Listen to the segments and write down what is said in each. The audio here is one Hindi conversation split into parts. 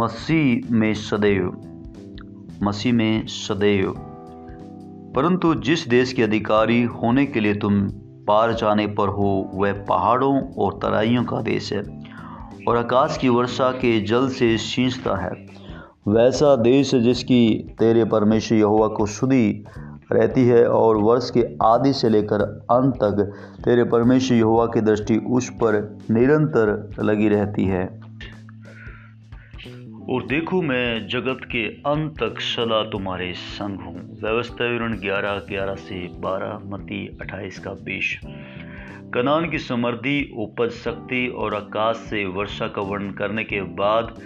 मसीह में सदैव, मसीह में सदैव। परंतु जिस देश के अधिकारी होने के लिए तुम पार जाने पर हो, वह पहाड़ों और तराइयों का देश है, और आकाश की वर्षा के जल से सींचता है। वैसा देश जिसकी तेरे परमेश्वर यहोवा को सुधी रहती है, और वर्ष के आदि से लेकर अंत तक तेरे परमेश्वर यहोवा की दृष्टि उस पर निरंतर लगी रहती है। और देखो मैं जगत के अंत तक सदा तुम्हारे संग हूँ। व्यवस्था विवरण ग्यारह ग्यारह से बारह मती अट्ठाईस का बीस कनान की समृद्धि, उपज शक्ति और आकाश से वर्षा का वर्णन करने के बाद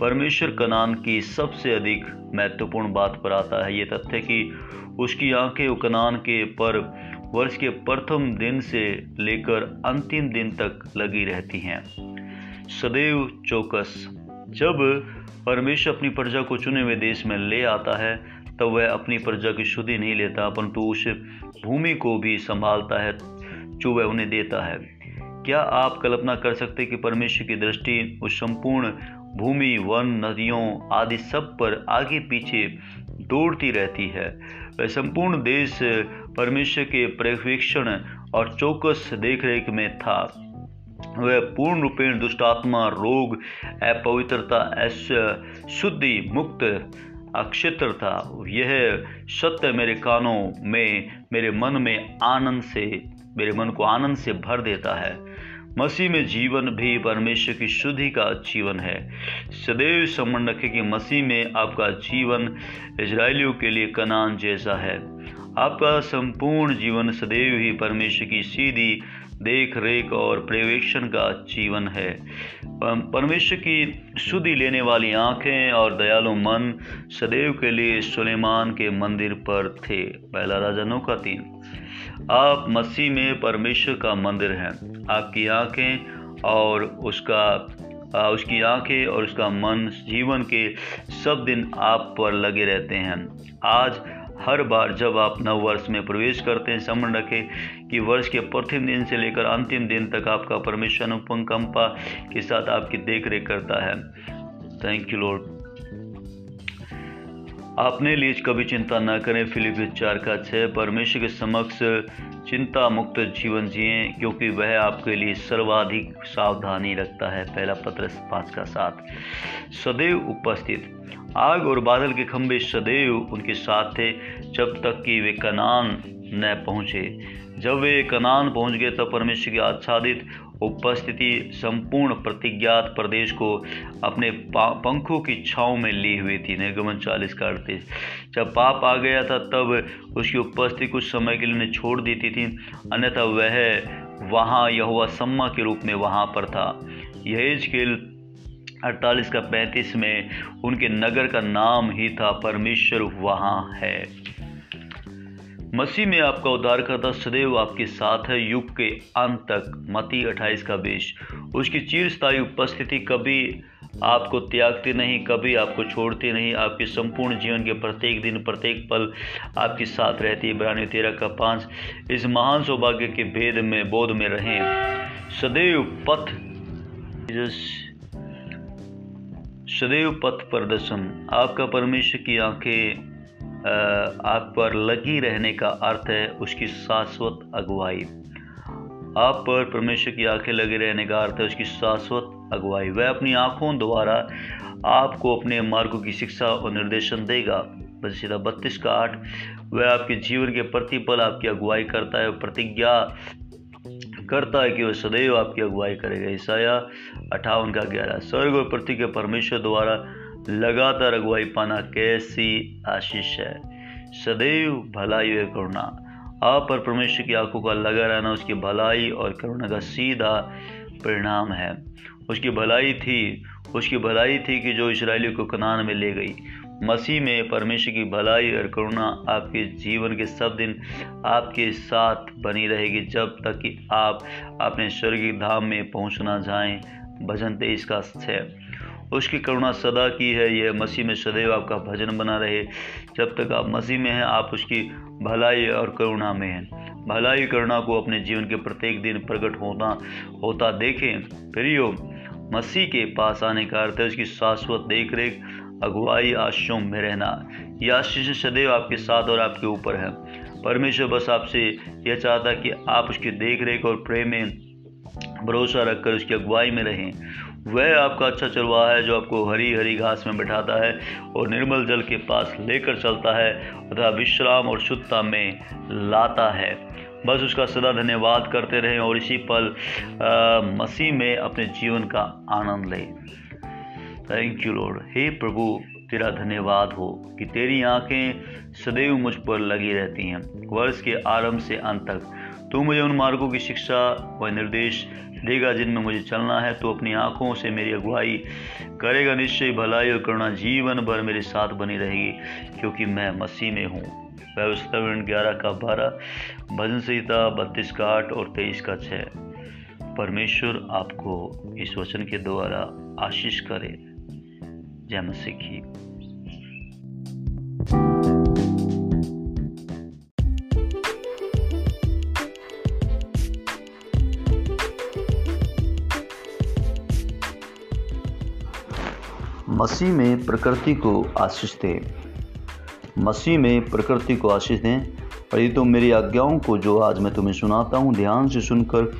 परमेश्वर कनान की सबसे अधिक महत्वपूर्ण बात पर आता है। ये तथ्य कि उसकी आँखें कनान के पर वर्ष के प्रथम दिन से लेकर अंतिम दिन तक लगी रहती हैं। सदैव चौकस जब परमेश्वर अपनी प्रजा को चुने हुए देश में ले आता है, तब वह अपनी प्रजा की शुद्धि नहीं लेता, परंतु उस भूमि को भी संभालता है, जो वह उन्हें देता है। क्या आप कल्पना कर सकते कि परमेश्वर की दृष्टि उस संपूर्ण भूमि, वन, नदियों आदि सब पर आगे पीछे दौड़ती रहती है? वह संपूर्ण देश परमेश्वर के पर्यवेक्षण और चौकस देखरेख में था। वह पूर्ण रूपेण दुष्टात्मा रोग, अपवित्रता शुद्धि, मुक्त अक्षेत्र था यह सत्य मेरे कानों में, मेरे मन में आनंद से, मेरे मन को आनंद से भर देता है। मसीह में जीवन भी परमेश्वर की शुद्धि का जीवन है। सदैव संबंध रखें कि मसीह में आपका जीवन इसराइलियों के लिए कनान जैसा है। आपका संपूर्ण जीवन सदैव ही परमेश्वर की सीधी देख रेख और पर्यवेक्षण का जीवन है। परमेश्वर की शुद्धि लेने वाली आँखें और दयालु मन सदैव के लिए सुलेमान के मंदिर पर थे। पहला राजा नौ का तीन आप मसीह में परमेश्वर का मंदिर हैं। आपकी आँखें और उसका उसकी आँखें और उसका मन जीवन के सब दिन आप पर लगे रहते हैं। आज हर बार जब आप नव वर्ष में प्रवेश करते हैं, समझ रखें कि वर्ष के प्रथम दिन से लेकर अंतिम दिन तक आपका परमेश्वर अनुपंकंपा के साथ आपकी देख रेख करता है। थैंक यू लॉर्ड अपने लिए कभी चिंता न करें, फिलिप चार का छः परमेश्वर के समक्ष चिंता मुक्त जीवन जिए, क्योंकि वह आपके लिए सर्वाधिक सावधानी रखता है। पहला पत्र पाँच का साथ सदैव उपस्थित। आग और बादल के खंभे सदैव उनके साथ थे, जब तक कि वे कनान न पहुँचे। जब वे कनान पहुँच गए, तब परमेश्वर की आच्छादित उपस्थिति संपूर्ण प्रतिज्ञात प्रदेश को अपने पंखों की छाव में ली हुई थी। निर्गमन चालीस का अड़तीस जब पाप आ गया था, तब उसकी उपस्थिति कुछ समय के लिए छोड़ देती थी अन्यथा वह वहाँ यह सम्मा के रूप में वहाँ पर था। यह खेल अड़तालीस का पैंतीस में उनके नगर का नाम ही था, परमेश्वर वहाँ है। मसीह में आपका उद्धार करता सदैव आपके साथ है। युग के अंत तक, मती अट्ठाईस का बेश। उसकी चिरस्थायी उपस्थिति कभी आपको त्यागती नहीं, कभी आपको छोड़ती नहीं। आपके संपूर्ण जीवन के प्रत्येक दिन, प्रत्येक पल आपके साथ रहती है। बयानी तेरह का पाँच, इस महान सौभाग्य के भेद में, बोध में रहें। सदैव पथ सदैव पथ प्रदर्शन। आपका परमेश्वर की आँखें आप पर लगी रहने का अर्थ है उसकी शाश्वत अगुवाई। आप पर परमेश्वर की आँखें लगे रहने का अर्थ है उसकी शाश्वत अगुवाई। वह अपनी आँखों द्वारा आपको अपने मार्गों की शिक्षा और निर्देशन देगा। सीधा बत्तीस का आठ, वह आपके जीवन के प्रतिपल आपकी अगुवाई करता है प्रतिज्ञा करता है कि वह सदैव आपकी अगुवाई करेगा। ईसाया अठावन का ग्यारह, स्वर्ग और पृथ्वी के परमेश्वर द्वारा लगातार अगुवाई पाना कैसी आशीष है। सदैव भलाई और करुणा। आप पर परमेश्वर की आँखों का लगा रहना, उसकी भलाई और करुणा का सीधा परिणाम है। उसकी भलाई थी, उसकी भलाई थी कि जो इसराइलियों को कनान में ले गई। मसीह में परमेश्वर की भलाई और करुणा आपके जीवन के सब दिन आपके साथ बनी रहेगी, जब तक कि आप अपने स्वर्गीय धाम में पहुँचना जाएँ। भजन तेईस का है। उसकी करुणा सदा की है, यह मसीह में सदैव आपका भजन बना रहे। जब तक आप मसीह में हैं, आप उसकी भलाई और करुणा में हैं। भलाई करुणा को अपने जीवन के प्रत्येक दिन प्रकट होना होता देखें। प्रियो, मसीह के पास आने का अर्थ है उसकी शाश्वत देख रेख अगुवाई, आश्रम में रहना। यह आशीष सदैव आपके साथ और आपके ऊपर है। परमेश्वर बस आपसे यह चाहता कि आप उसकी देख रेख और प्रेम में भरोसा रखकर उसकी अगुवाई में रहें। वह आपका अच्छा चलवा है जो आपको हरी हरी घास में बैठाता है और निर्मल जल के पास लेकर चलता है तथा विश्राम और शुद्धता में लाता है। बस उसका सदा धन्यवाद करते रहें और इसी पल मसीह में अपने जीवन का आनंद लें। थैंक यू लॉर्ड हे प्रभु, तेरा धन्यवाद हो कि तेरी आँखें सदैव मुझ पर लगी रहती हैं। वर्ष के आरंभ से अंत तक तू मुझे उन मार्गों की शिक्षा व निर्देश देगा जिनमें मुझे चलना है। तो अपनी आँखों से मेरी अगुवाई करेगा। निश्चय भलाई और करुणा जीवन भर मेरे साथ बनी रहेगी, क्योंकि मैं मसीह में हूँ। व्यवस्था ग्यारह का बारह भजन संहिता बत्तीस का आठ और तेईस का छः परमेश्वर आपको इस वचन के द्वारा आशीष करे। जय मसीह की। मसीह में प्रकृति को आशीष दें। मसीह में प्रकृति को आशीष दें। और ये तो मेरी आज्ञाओं को जो आज मैं तुम्हें सुनाता हूँ, ध्यान से सुनकर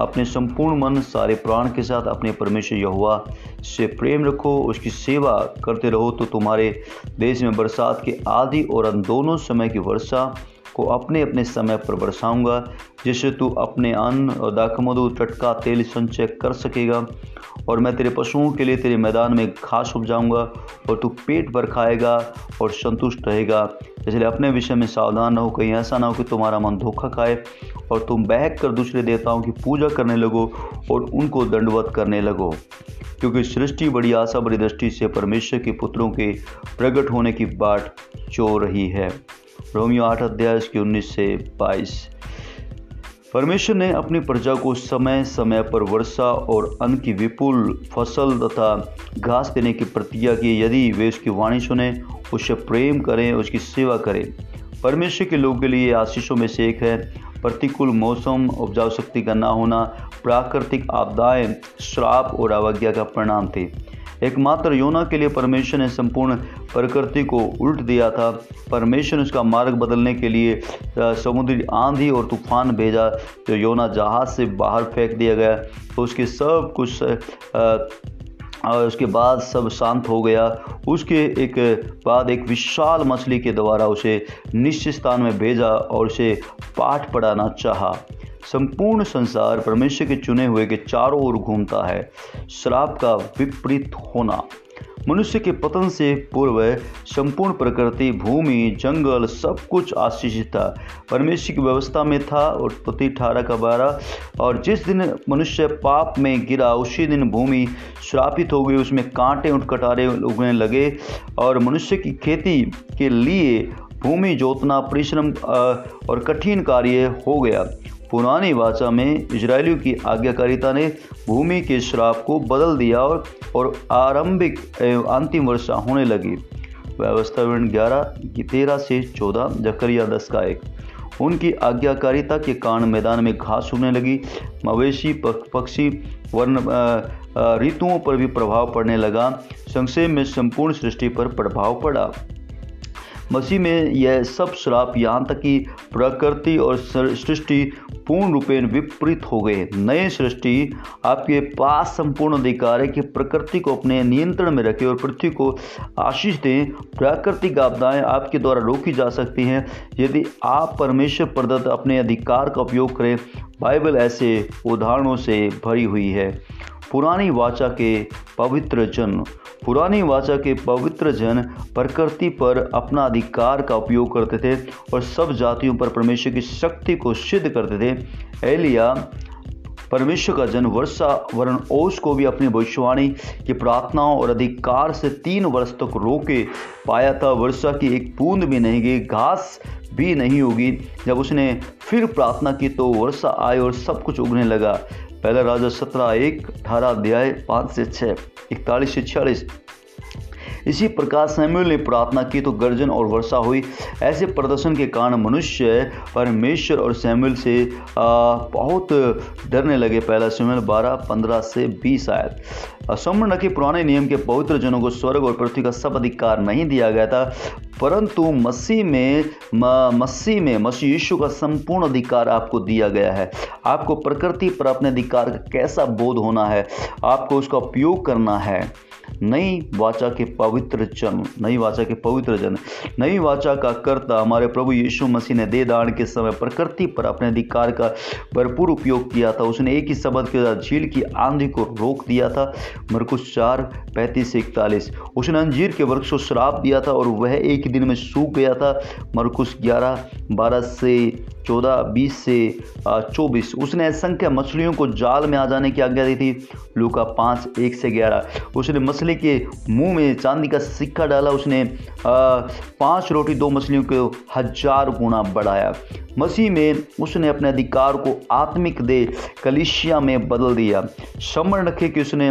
अपने संपूर्ण मन, सारे प्राण के साथ अपने परमेश्वर यहुआ से प्रेम रखो, उसकी सेवा करते रहो तो तुम्हारे देश में बरसात के आदि और अन दोनों समय की वर्षा को अपने अपने समय पर बरसाऊँगा, जिससे तू अपने अन्न और दाखमधु टटका तेल संचय कर सकेगा। और मैं तेरे पशुओं के लिए तेरे मैदान में घास उपजाऊँगा और तू पेट भर खाएगा और संतुष्ट रहेगा। इसलिए अपने विषय में सावधान रहो, कहीं ऐसा ना हो कि तुम्हारा मन धोखा खाए और तुम बहक कर दूसरे देवताओं की पूजा करने लगो और उनको दंडवत करने लगो। क्योंकि सृष्टि बड़ी आशा, बड़ी दृष्टि से परमेश्वर के पुत्रों के प्रकट होने की बाट चो रही है। रोमियो आठ अध्याय के उन्नीस से बाईस। परमेश्वर ने अपनी प्रजा को समय समय पर वर्षा और अन्न की विपुल फ़सल तथा घास देने की प्रतिज्ञा की। यदि वे उसकी वाणी सुने उससे प्रेम करें, उसकी सेवा करें। परमेश्वर के लोगों के लिए आशीषों में से एक है। प्रतिकूल मौसम, उपजाऊ शक्ति का ना होना, प्राकृतिक आपदाएँ, श्राप और अवज्ञा का परिणाम थे। एकमात्र योना के लिए परमेश्वर ने संपूर्ण प्रकृति को उल्ट दिया था। परमेश्वर ने उसका मार्ग बदलने के लिए समुद्री आंधी और तूफ़ान भेजा, जो योना जहाज़ से बाहर फेंक दिया गया तो उसके सब कुछ और उसके बाद सब शांत हो गया। उसके एक बाद एक विशाल मछली के द्वारा उसे निश्चित स्थान में भेजा और उसे पाठ पढ़ाना चाहा। संपूर्ण संसार परमेश्वर के चुने हुए के चारों ओर घूमता है। श्राप का विपरीत होना। मनुष्य के पतन से पूर्व संपूर्ण प्रकृति, भूमि, जंगल सब कुछ आशीषित था। परमेश्वर की व्यवस्था में था और पति अठारह का बारह। और जिस दिन मनुष्य पाप में गिरा, उसी दिन भूमि श्रापित हो गई, उसमें कांटे उठ कटारे उगने लगे और मनुष्य की खेती के लिए भूमि जोतना, परिश्रम और कठिन कार्य हो गया। पुरानी वाचा में इसराइलियों की आज्ञाकारिता ने भूमि के श्राप को बदल दिया और और आरंभिक अंतिम वर्षा होने लगी। व्यवस्था विवरण ग्यारह तेरह से चौदह जकरिया दस का एक। उनकी आज्ञाकारिता के कारण मैदान में घास उगने लगी। मवेशी पक्षी, वर्ण ऋतुओं पर भी प्रभाव पड़ने लगा। संक्षेप में संपूर्ण सृष्टि पर प्रभाव पड़ा। मसीह में यह सब श्राप यहाँ तक कि प्रकृति और सृष्टि पूर्ण रूपेण विपरीत हो गए। नए सृष्टि आपके पास संपूर्ण अधिकार है कि प्रकृति को अपने नियंत्रण में रखें और पृथ्वी को आशीष दें। प्राकृतिक आपदाएँ आपके द्वारा रोकी जा सकती हैं। यदि आप परमेश्वर प्रदत्त अपने अधिकार का उपयोग करें, बाइबल ऐसे उदाहरणों से भरी हुई है। पुरानी वाचा के पवित्र जन, पुरानी वाचा के पवित्र जन प्रकृति पर अपना अधिकार का उपयोग करते थे और सब जातियों पर परमेश्वर की शक्ति को सिद्ध करते थे। एलिया, परमेश्वर का जन वर्षा वरण ओस को भी अपनी भविष्यवाणी की प्रार्थनाओं और अधिकार से तीन वर्ष तक रोके पाया था। वर्षा की एक बूंद भी नहीं गई, घास भी नहीं होगी जब उसने फिर प्रार्थना की तो वर्षा आए और सब कुछ उगने लगा। पहला राजा सत्रह, एक, अठारह अध्याय, पाँच से छः इकतालीस से छियालीस। इसी प्रकार सैमुअल ने प्रार्थना की तो गर्जन और वर्षा हुई। ऐसे प्रदर्शन के कारण मनुष्य, परमेश्वर और सैमुअल से बहुत डरने लगे। पहला सैमुअल बारह, पंद्रह से बीस आयत सम्रण के पुराने नियम के पवित्र जनों को स्वर्ग और पृथ्वी का सब अधिकार नहीं दिया गया था, परंतु मसीह में मसीह में, मसीह यीशु का संपूर्ण अधिकार आपको दिया गया है। आपको प्रकृति पर अपने अधिकार का कैसा बोध होना है? आपको उसका उपयोग करना है। नई वाचा के पवित्र जन नई वाचा के पवित्र जन, नई वाचा का कर्ता हमारे प्रभु यीशु मसीह ने दे दान के समय प्रकृति पर अपने अधिकार का भरपूर उपयोग किया था। उसने एक ही शब्द के साथ झील की आंधी को रोक दिया था। मरकुश चार, पैंतीस से इकतालीस। उसने अंजीर के वृक्ष को श्राप दिया था और वह एक ही दिन में सूख गया था। मरकुश ग्यारह, बारह से चौदह, बीस से चौबीस। उसने असंख्य मछलियों को जाल में आ जाने की आज्ञा दी थी। लूका पाँच, एक से ग्यारह। उसने मछली के मुँह में चांदी का सिक्का डाला। उसने पाँच रोटी, दो मछलियों को हज़ार गुना बढ़ाया। मसीह में उसने अपने अधिकार को आत्मिक दे कलिशिया में बदल दिया। समरण रखे कि उसने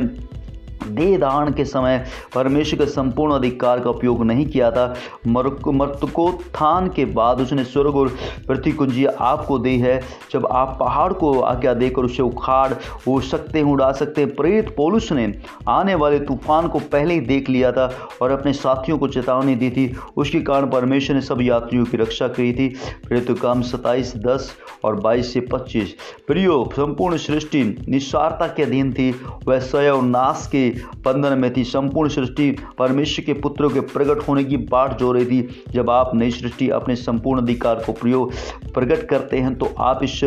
देदान के समय परमेश्वर के संपूर्ण अधिकार का उपयोग नहीं किया था। मर्तकोत्थान के बाद उसने स्वर्ग और पृथ्वी कुंजी आपको दी है। जब आप पहाड़ को आज्ञा देकर उसे उखाड़ उड़ सकते हैं, उड़ा सकते हैं। प्रेरित पोलुस ने आने वाले तूफ़ान को पहले ही देख लिया था और अपने साथियों को चेतावनी दी थी। उसके कारण परमेश्वर ने सब यात्रियों की रक्षा की थी। प्रेरित काम सत्ताईस दस और बाईस से पच्चीस। प्रियो, संपूर्ण सृष्टि निस्वारता के अधीन थी। वह स्वयं नाश के बंधन में थी। संपूर्ण सृष्टि परमेश्वर के पुत्रों के प्रकट होने की बाट जो रही थी। जब आप नई सृष्टि अपने संपूर्ण अधिकार को प्रयोग प्रकट करते हैं तो आप इस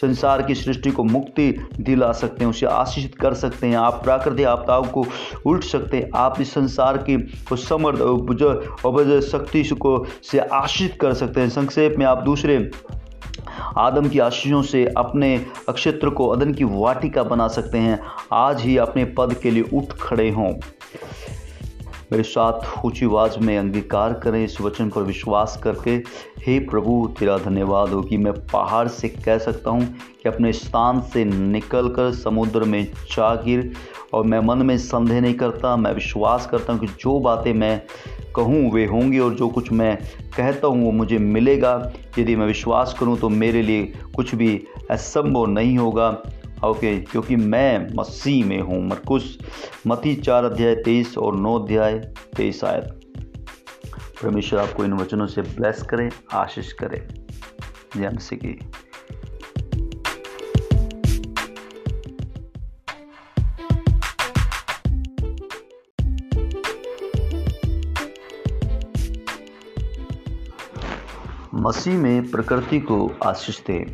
संसार की सृष्टि को मुक्ति दिला सकते हैं, उसे आशीषित कर सकते हैं। आप प्राकृतिक आपदाओं को उल्ट सकते हैं। आप इस संसार की समर्थ शक्ति को से आशीषित कर सकते हैं। संक्षेप में आप दूसरे आदम की आशीषों से अपने अक्षेत्र को अदन की वाटिका बना सकते हैं। आज ही अपने पद के लिए उठ खड़े हों। मेरे साथ ऊँची आवाज़ में अंगीकार करें इस वचन पर विश्वास करके। हे प्रभु, तेरा धन्यवाद हो कि मैं पहाड़ से कह सकता हूँ कि अपने स्थान से निकलकर समुद्र में जा गिर। और मैं मन में संदेह नहीं करता, मैं विश्वास करता हूँ कि जो बातें मैं कहूँ, वे होंगे और जो कुछ मैं कहता हूँ वो मुझे मिलेगा। यदि मैं विश्वास करूँ तो मेरे लिए कुछ भी असंभव नहीं होगा। ओके, क्योंकि मैं मसीह में हूँ। मरकुश मती चार अध्याय तेईस और नौ अध्याय तेईस आयत। परमेश्वर आपको इन वचनों से ब्लेस करें, आशीष करें। जय मसीह की मसीह में प्रकृति को आशीष दें।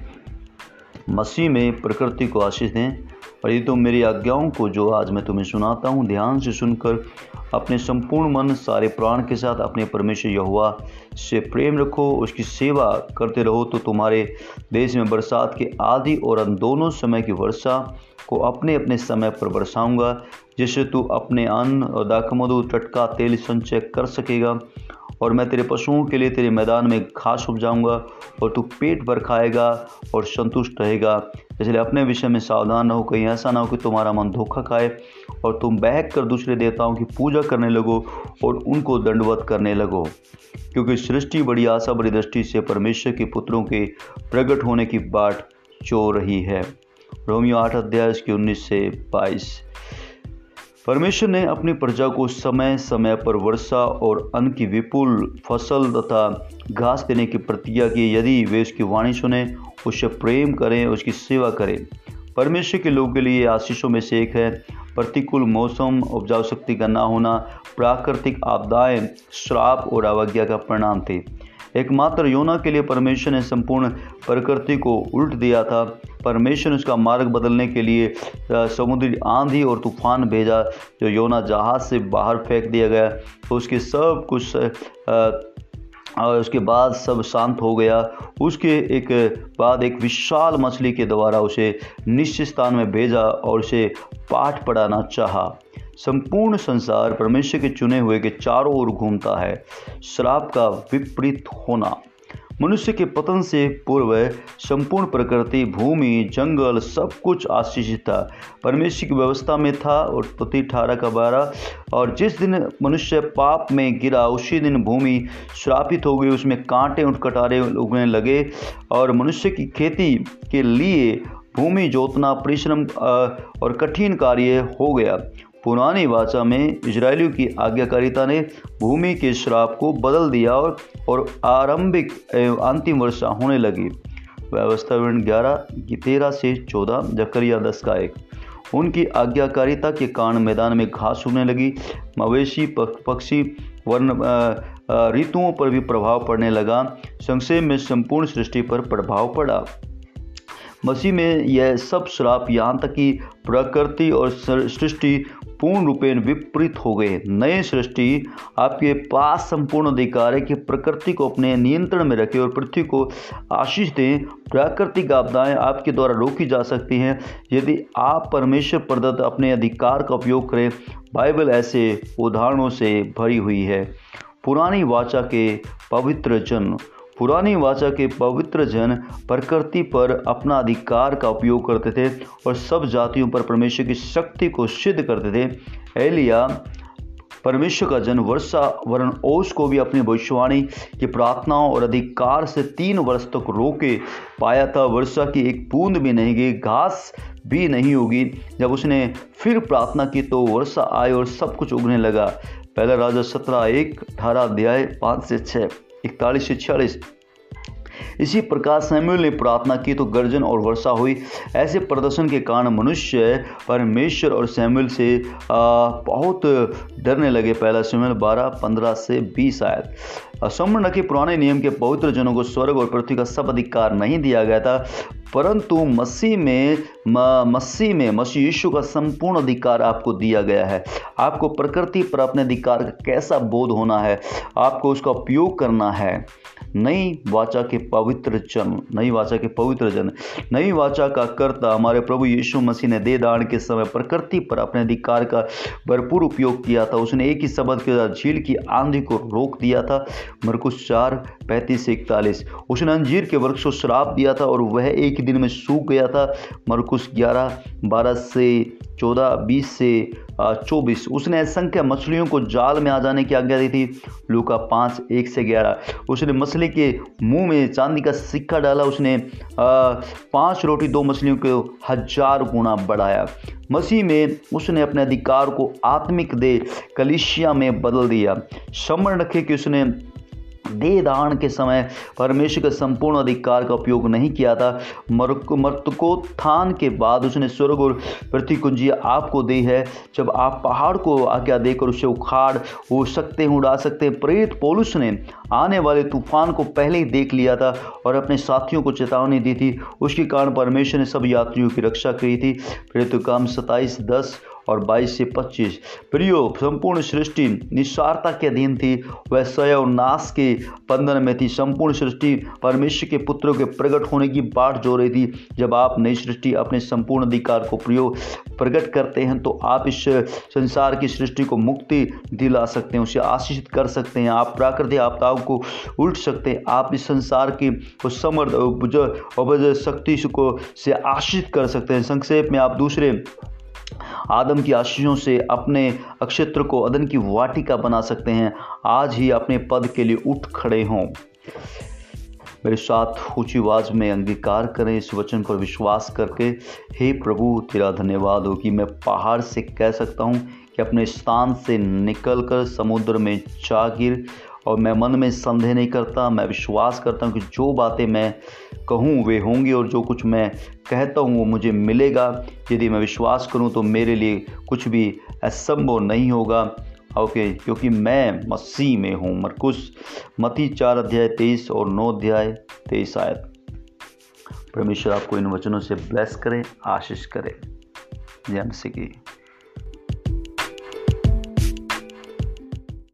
मसीह में प्रकृति को आशीष दें। और ये तो मेरी आज्ञाओं को जो आज मैं तुम्हें सुनाता हूँ, ध्यान से सुनकर अपने संपूर्ण मन, सारे प्राण के साथ अपने परमेश्वर यहुआ से प्रेम रखो, उसकी सेवा करते रहो तो तुम्हारे देश में बरसात के आदि और अन दोनों समय की वर्षा को अपने अपने समय पर बरसाऊँगा, जिससे तू अपने अन्न और दाखमधु, टटका, तेल, संचय कर सकेगा। और मैं तेरे पशुओं के लिए तेरे मैदान में घास उपजाऊँगा और तू पेट भर खाएगा और संतुष्ट रहेगा। इसलिए अपने विषय में सावधान रहो, कहीं ऐसा ना हो कि तुम्हारा मन धोखा खाए और तुम बहक कर दूसरे देवताओं की पूजा करने लगो और उनको दंडवत करने लगो। क्योंकि सृष्टि बड़ी आशा, बड़ी दृष्टि से परमेश्वर के पुत्रों के प्रकट होने की बाट चो रही है। रोमियो आठ अध्याय के उन्नीस से बाईस। परमेश्वर ने अपनी प्रजा को समय समय पर वर्षा और अन्न की विपुल फ़सल तथा घास देने की प्रतिज्ञा की। यदि वे उसकी वाणी सुने उससे प्रेम करें, उसकी सेवा करें। परमेश्वर के लोगों के लिए आशीषों में से एक है। प्रतिकूल मौसम, उपजाऊ शक्ति का ना होना, प्राकृतिक आपदाएँ, श्राप और अवज्ञा का परिणाम थे। एकमात्र योना के लिए परमेश्वर ने संपूर्ण प्रकृति को उल्ट दिया था। परमेश्वर ने उसका मार्ग बदलने के लिए समुद्री आंधी और तूफ़ान भेजा, जो योना जहाज़ से बाहर फेंक दिया गया। तो उसके सब कुछ और उसके बाद सब शांत हो गया। उसके एक बाद एक विशाल मछली के द्वारा उसे निश्चित स्थान में भेजा और उसे पाठ पढ़ाना चाहा। संपूर्ण संसार परमेश्वर के चुने हुए के चारों ओर घूमता है। श्राप का विपरीत होना। मनुष्य के पतन से पूर्व संपूर्ण प्रकृति, भूमि, जंगल, सब कुछ आशीषित था। परमेश्वर की व्यवस्था में था और पति अठारह का बारह। और जिस दिन मनुष्य पाप में गिरा, उसी दिन भूमि श्रापित हो गई, उसमें कांटे उठ कटारे उगने लगे और मनुष्य की खेती के लिए भूमि जोतना, परिश्रम और कठिन कार्य हो गया। पुरानी भाषा में इसराइलियों की आज्ञाकारिता ने भूमि के श्राप को बदल दिया और, और आरंभिक अंतिम वर्षा होने लगी। व्यवस्था विवरण ग्यारह तेरह से चौदह जकरिया दस का एक। उनकी आज्ञाकारिता के कारण मैदान में घास उगने लगी। मवेशी पक्षी वर्ण ऋतुओं पर भी प्रभाव पड़ने लगा। संक्षेप में संपूर्ण सृष्टि पर प्रभाव पड़ा। मसीह में यह सब श्राप यहाँ तक कि प्रकृति और सृष्टि पूर्ण रूपेण विपरीत हो गए। नए सृष्टि, आपके पास संपूर्ण अधिकार है कि प्रकृति को अपने नियंत्रण में रखें और पृथ्वी को आशीष दें। प्राकृतिक आपदाएँ आपके द्वारा रोकी जा सकती हैं। यदि आप परमेश्वर प्रदत्त अपने अधिकार का उपयोग करें, बाइबल ऐसे उदाहरणों से भरी हुई है। पुरानी वाचा के पवित्र जन पुरानी वाचा के पवित्र जन प्रकृति पर अपना अधिकार का उपयोग करते थे और सब जातियों पर परमेश्वर की शक्ति को सिद्ध करते थे। एलिया, परमेश्वर का जन वर्षा वरण ओस को भी अपनी भविष्यवाणी की प्रार्थनाओं और अधिकार से तीन वर्ष तक रोके पाया था। वर्षा की एक बूंद भी नहीं गई, घास भी नहीं होगी जब उसने फिर प्रार्थना की तो वर्षा आई और सब कुछ उगने लगा। पहला राजा सत्रह एक, अठारह अध्याय पाँच से छः इकतालीस से छियालीस। इसी प्रकार सैम्यूल ने प्रार्थना की तो गर्जन और वर्षा हुई। ऐसे प्रदर्शन के कारण मनुष्य परमेश्वर और सैम्यूल से बहुत डरने लगे। पहला सैम्यूल बारह, पंद्रह से बीस आयत समर्ण के पुराने नियम के पवित्र जनों को स्वर्ग और पृथ्वी का सब अधिकार नहीं दिया गया था। परंतु मसीह में मसीह में, मसीह यीशु का संपूर्ण अधिकार आपको दिया गया है। आपको प्रकृति पर अपने अधिकार का कैसा बोध होना है, आपको उसका उपयोग करना है। नई वाचा के पवित्र जन, नई वाचा के पवित्र जन, नई वाचा का कर्ता हमारे प्रभु यीशु मसीह ने दे दान के समय प्रकृति पर अपने अधिकार का भरपूर उपयोग किया था। उसने एक ही शब्द के साथ झील की आंधी को रोक दिया था। मरकुश चार, पैंतीस इकतालीस। उसने अंजीर के वृक्ष को श्राप दिया था और वह एक ही दिन में सूख गया था। मरकुश ग्यारह, बारह से चौदह, बीस से चौबीस। उसने असंख्य मछलियों को जाल में आ जाने की आज्ञा दी थी। लूका पाँच, एक से ग्यारह। उसने मछली के मुँह में चांदी का सिक्का डाला। उसने पाँच रोटी, दो मछलियों को हज़ार गुना बढ़ाया। मसीह में उसने अपने अधिकार को आत्मिक दे कलिशिया में बदल दिया। समरण रखे कि उसने देदान के समय परमेश्वर के संपूर्ण अधिकार का उपयोग नहीं किया था। मर्तकोत्थान के बाद उसने स्वर्ग और पृथ्वी कुंजी आपको दी है। जब आप पहाड़ को आज्ञा देकर उसे उखाड़ हो सकते हैं, उड़ा सकते हैं। प्रेरित पोलुस ने आने वाले तूफ़ान को पहले ही देख लिया था और अपने साथियों को चेतावनी दी थी। उसके कारण परमेश्वर ने सब यात्रियों की रक्षा की थी। प्रेरित काम सत्ताईस दस और 22 से 25 प्रियो, संपूर्ण सृष्टि निस्वारता के अधीन थी। वह स्वयं नाश के बंधन में थी। संपूर्ण सृष्टि परमेश्वर के पुत्रों के प्रकट होने की बाट जो रही थी। जब आप नई सृष्टि अपने संपूर्ण अधिकार को प्रयोग प्रकट करते हैं तो आप इस संसार की सृष्टि को मुक्ति दिला सकते हैं, उसे आशीषित कर सकते हैं। आप प्राकृतिक आपदाओं को उल्ट सकते हैं। आप इस संसार की समर्थ शक्ति को, से आशीषित कर सकते हैं। संक्षेप में आप दूसरे आदम की आशीषों से अपने अक्षेत्र को अदन की वाटिका बना सकते हैं। आज ही अपने पद के लिए उठ खड़े हों। मेरे साथ ऊँची आवाज़ में अंगीकार करें इस वचन पर विश्वास करके। हे प्रभु, तेरा धन्यवाद हो कि मैं पहाड़ से कह सकता हूँ कि अपने स्थान से निकलकर समुद्र में जा गिर और मैं मन में संदेह नहीं करता, मैं विश्वास करता हूँ कि जो बातें मैं कहूँ वे होंगी और जो कुछ मैं कहता हूँ वो मुझे मिलेगा। यदि मैं विश्वास करूँ तो मेरे लिए कुछ भी असंभव नहीं होगा। ओके, क्योंकि मैं मसीह में हूँ। मरकुश मती चार अध्याय तेईस और नौ अध्याय तेईस आयत। परमेश्वर आपको इन वचनों से ब्लेस करें, आशीष करें। जय मसीह की